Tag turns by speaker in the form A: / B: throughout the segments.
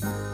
A: Bye.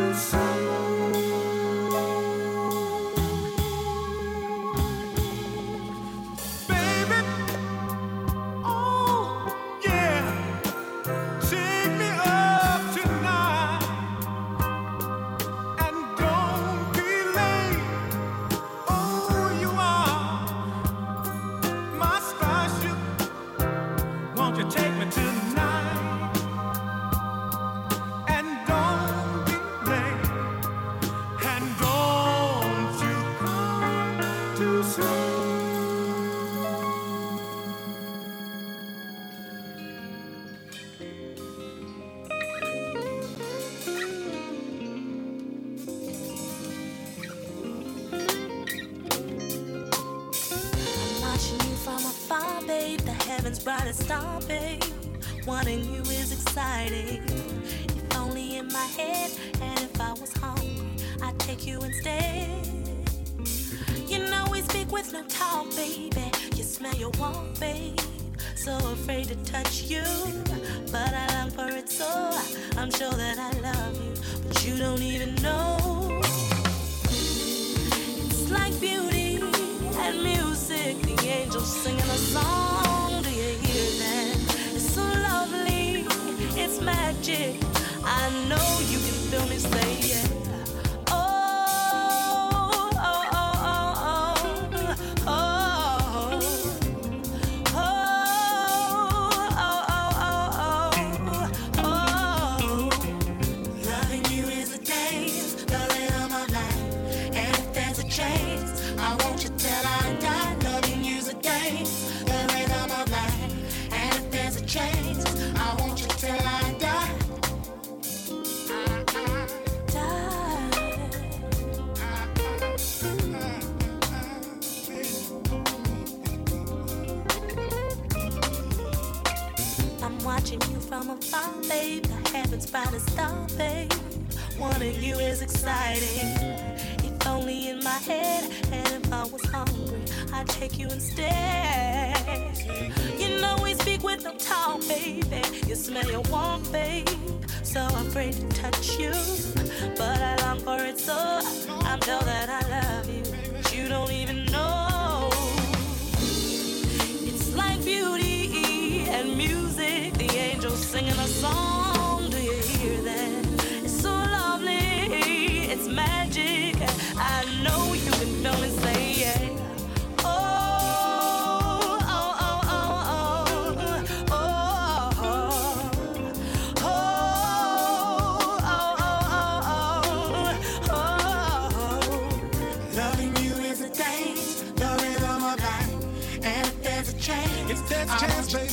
A: to say. Stop, stopping. Wanting you is exciting. If only in my head, and if I was hungry, I'd take you instead. You know we speak with no talk, baby. You smell your warmth, babe. So afraid to touch you. You
B: instead. chance,
C: baby.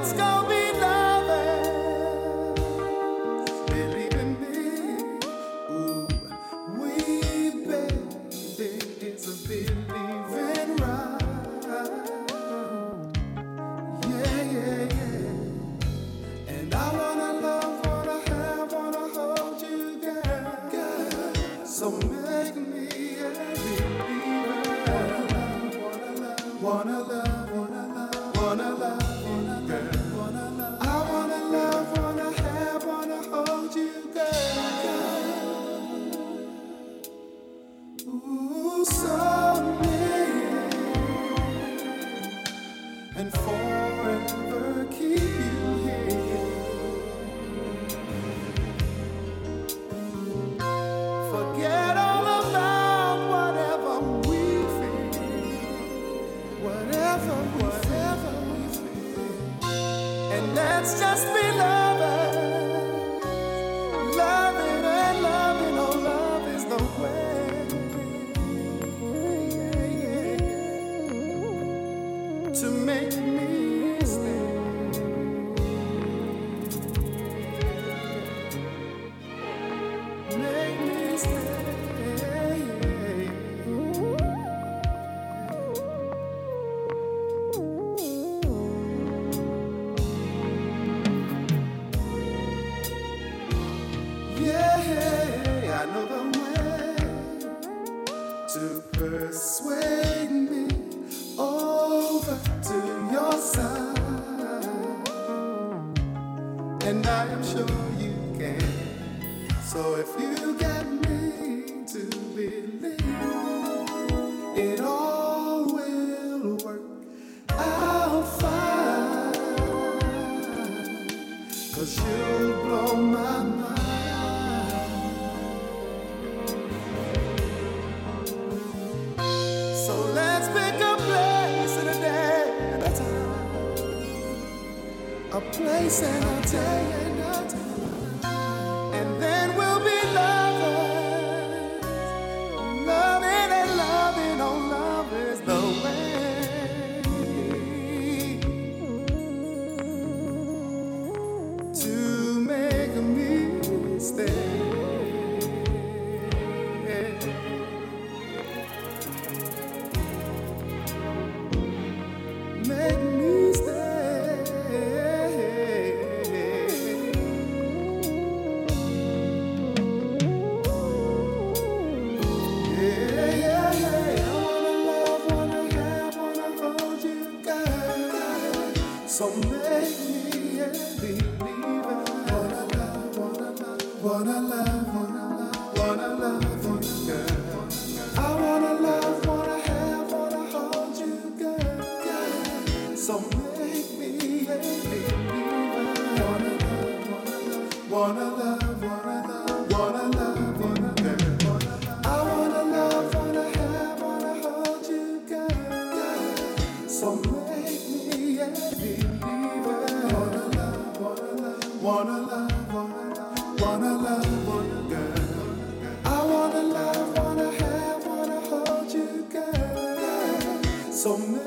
C: Ooh, someday
B: I
C: am
B: sure you can. So if you get
C: me to believe
B: it all will work out fine. Cause you blow my mind. place and So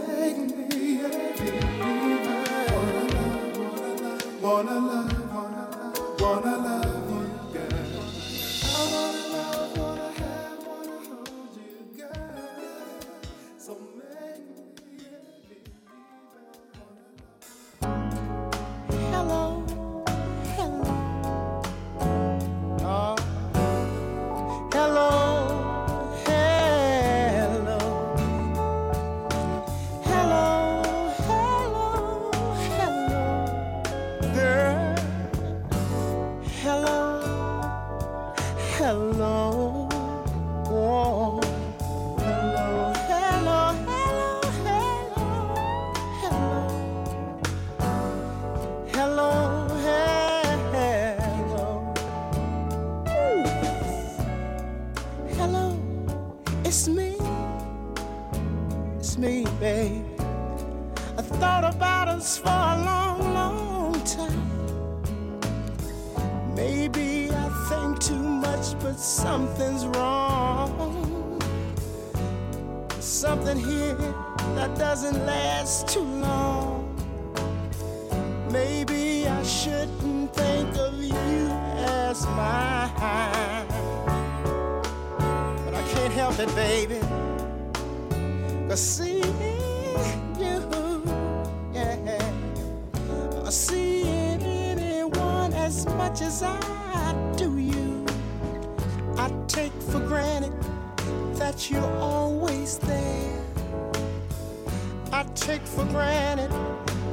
B: for granted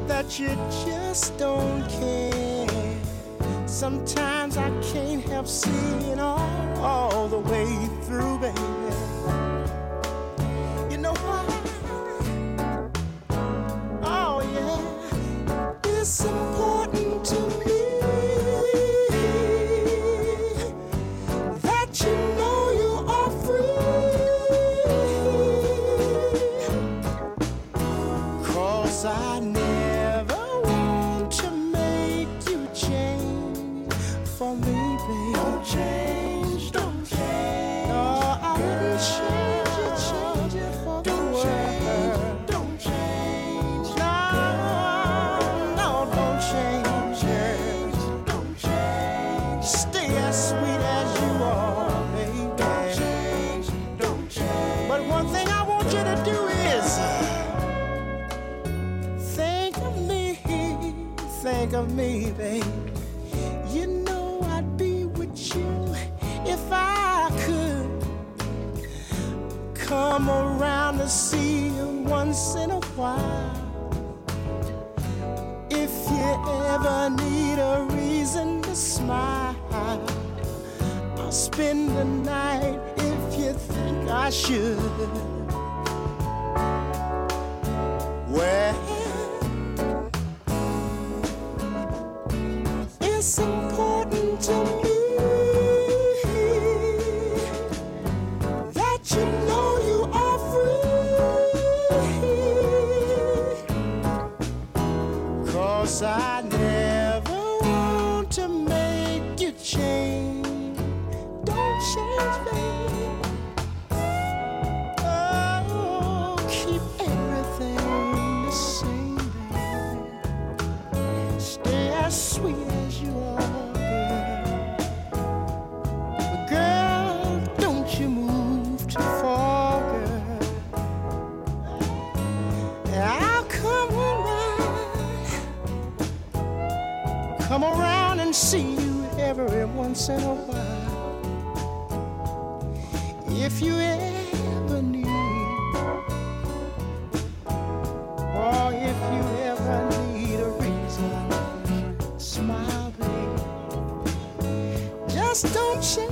B: that you just don't care. Sometimes I can't help seeing all, all the
D: way through, baby. spend the night if you think I should. Where don't
E: share.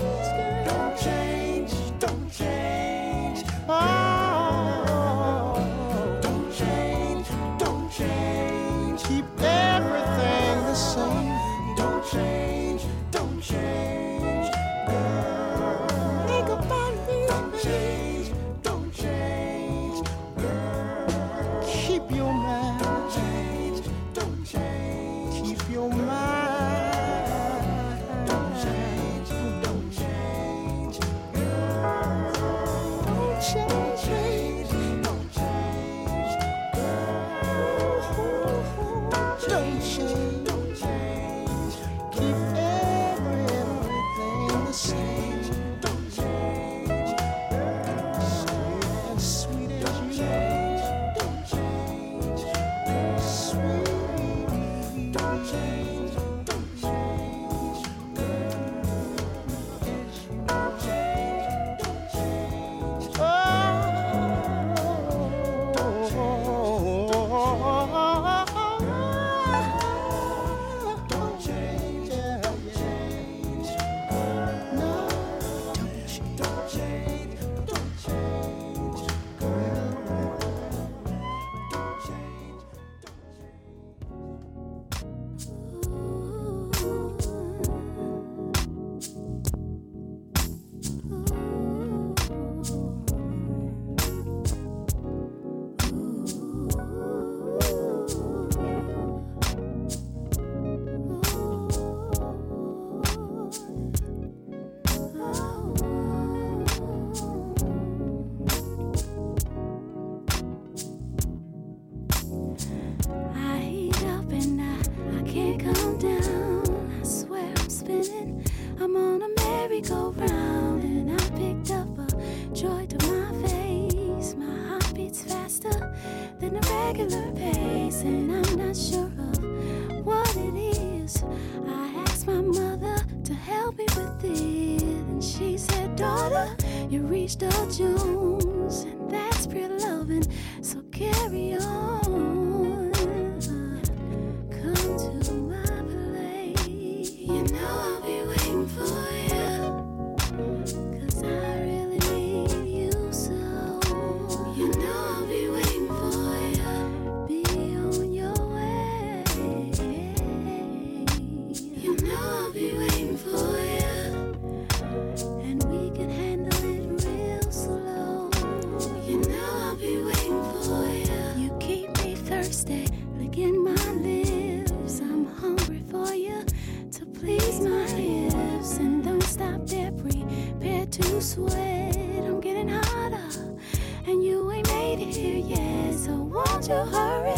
E: to sweat. I'm getting hotter, and you ain't made it here yet. So won't you hurry?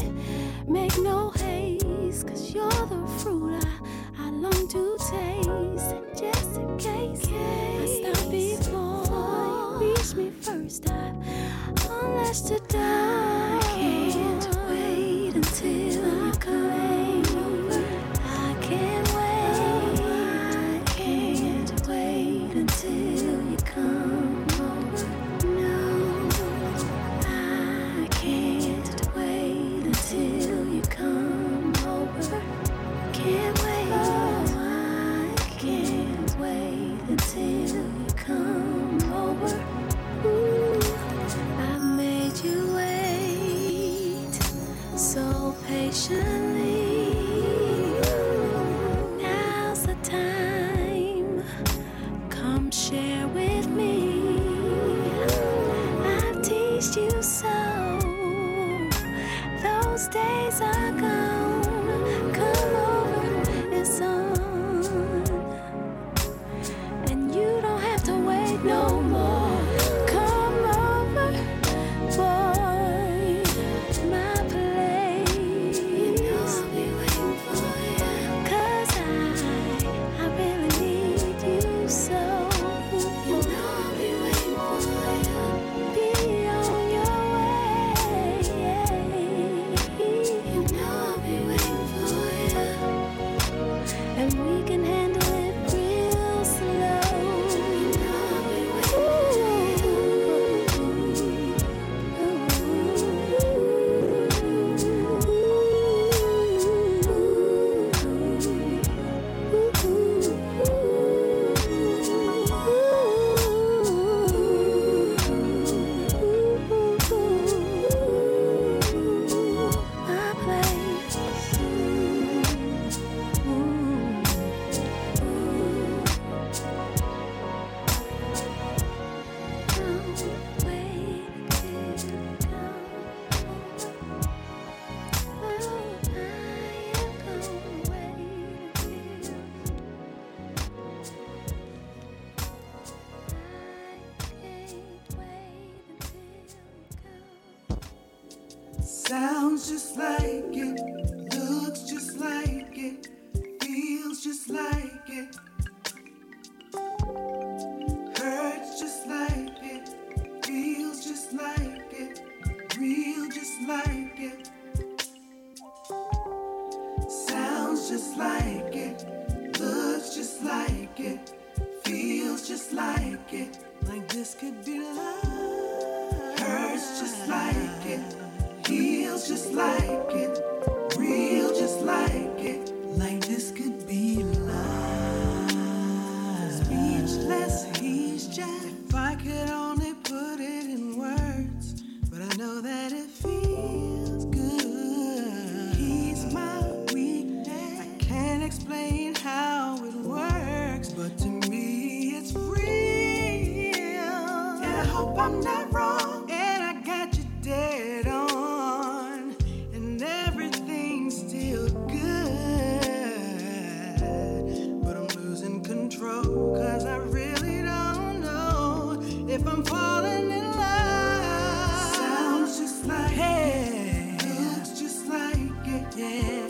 E: Make no haste, cause you're the fruit I, I long to taste. And just in case, I stop before you reach me first time, to die.
F: if I'm falling in love. Sounds just like hey. it. Looks just like it. Yeah.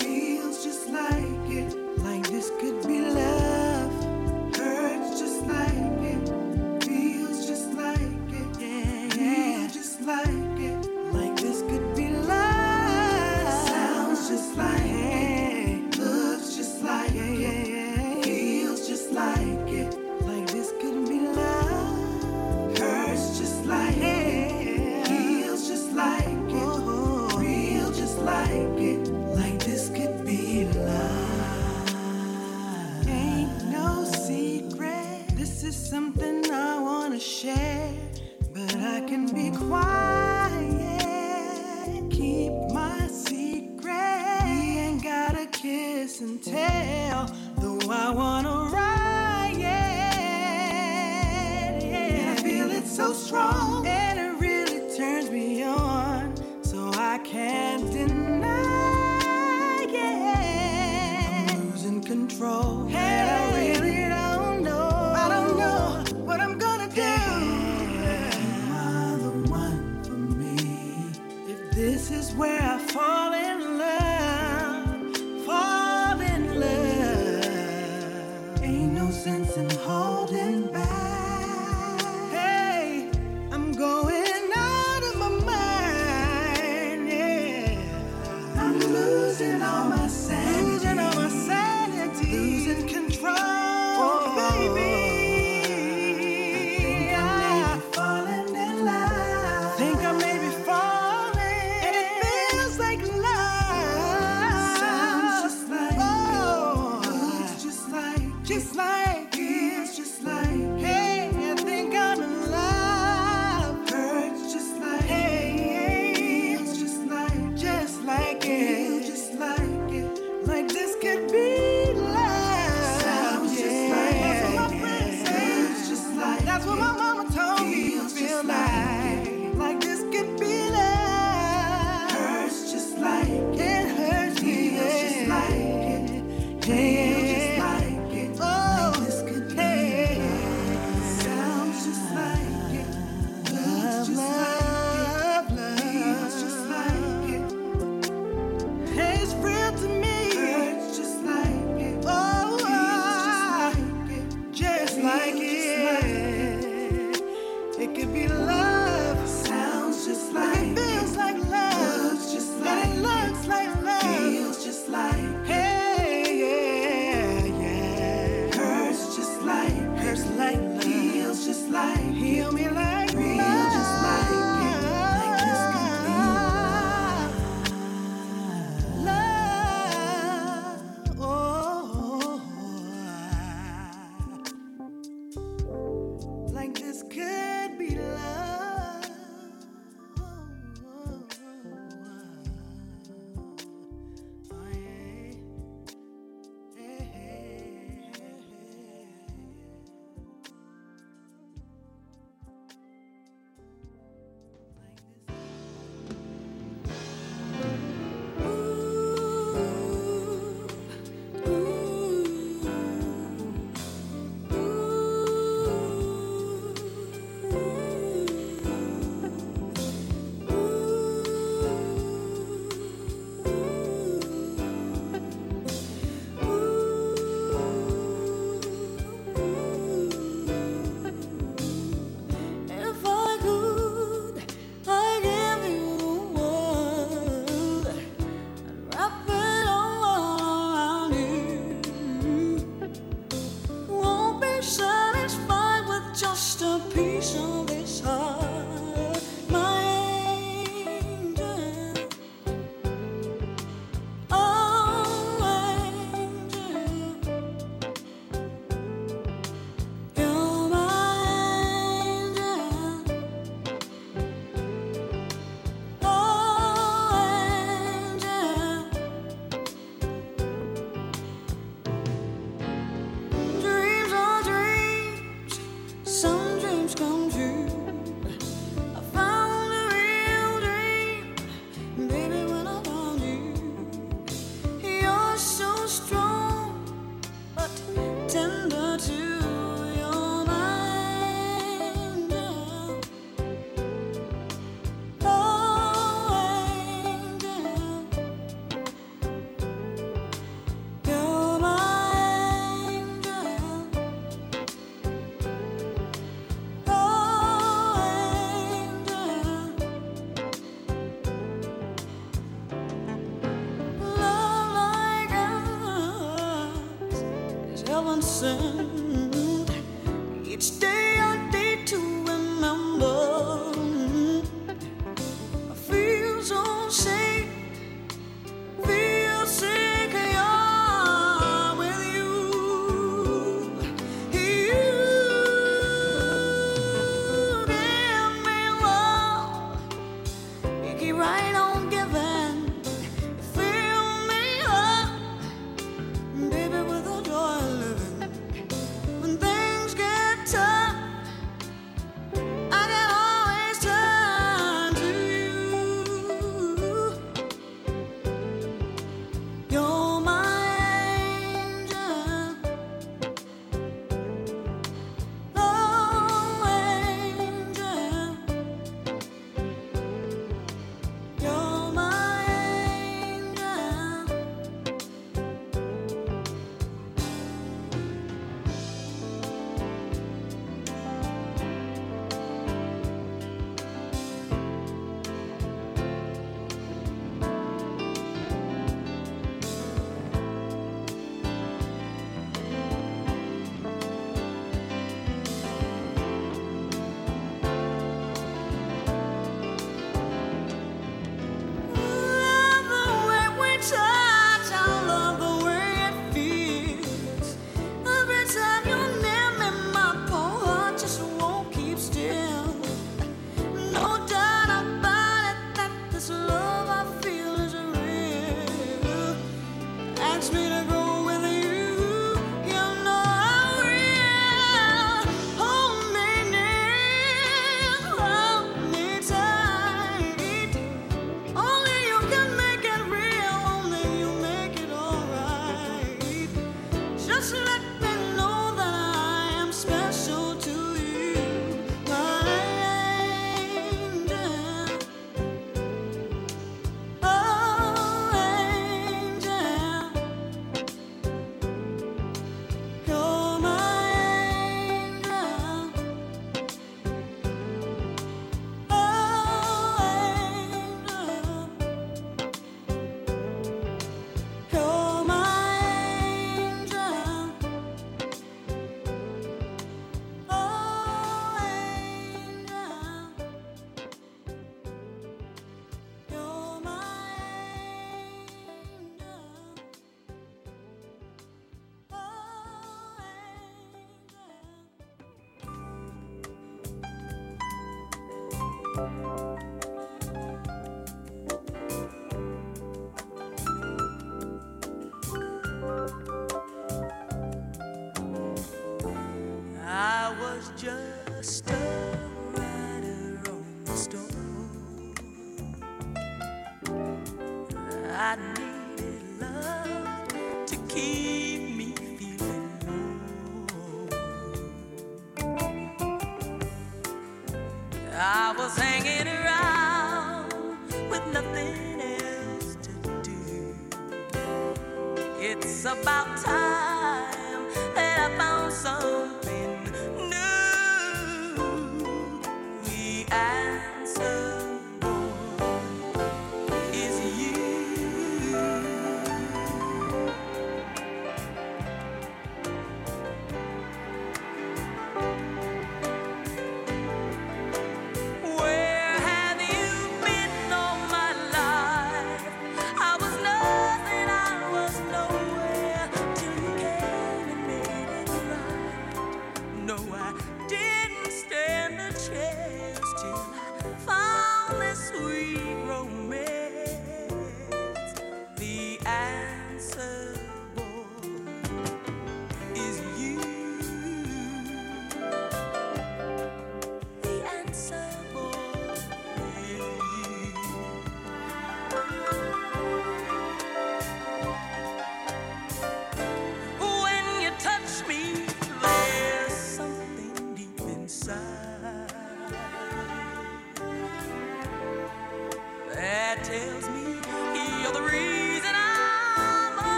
G: Heaven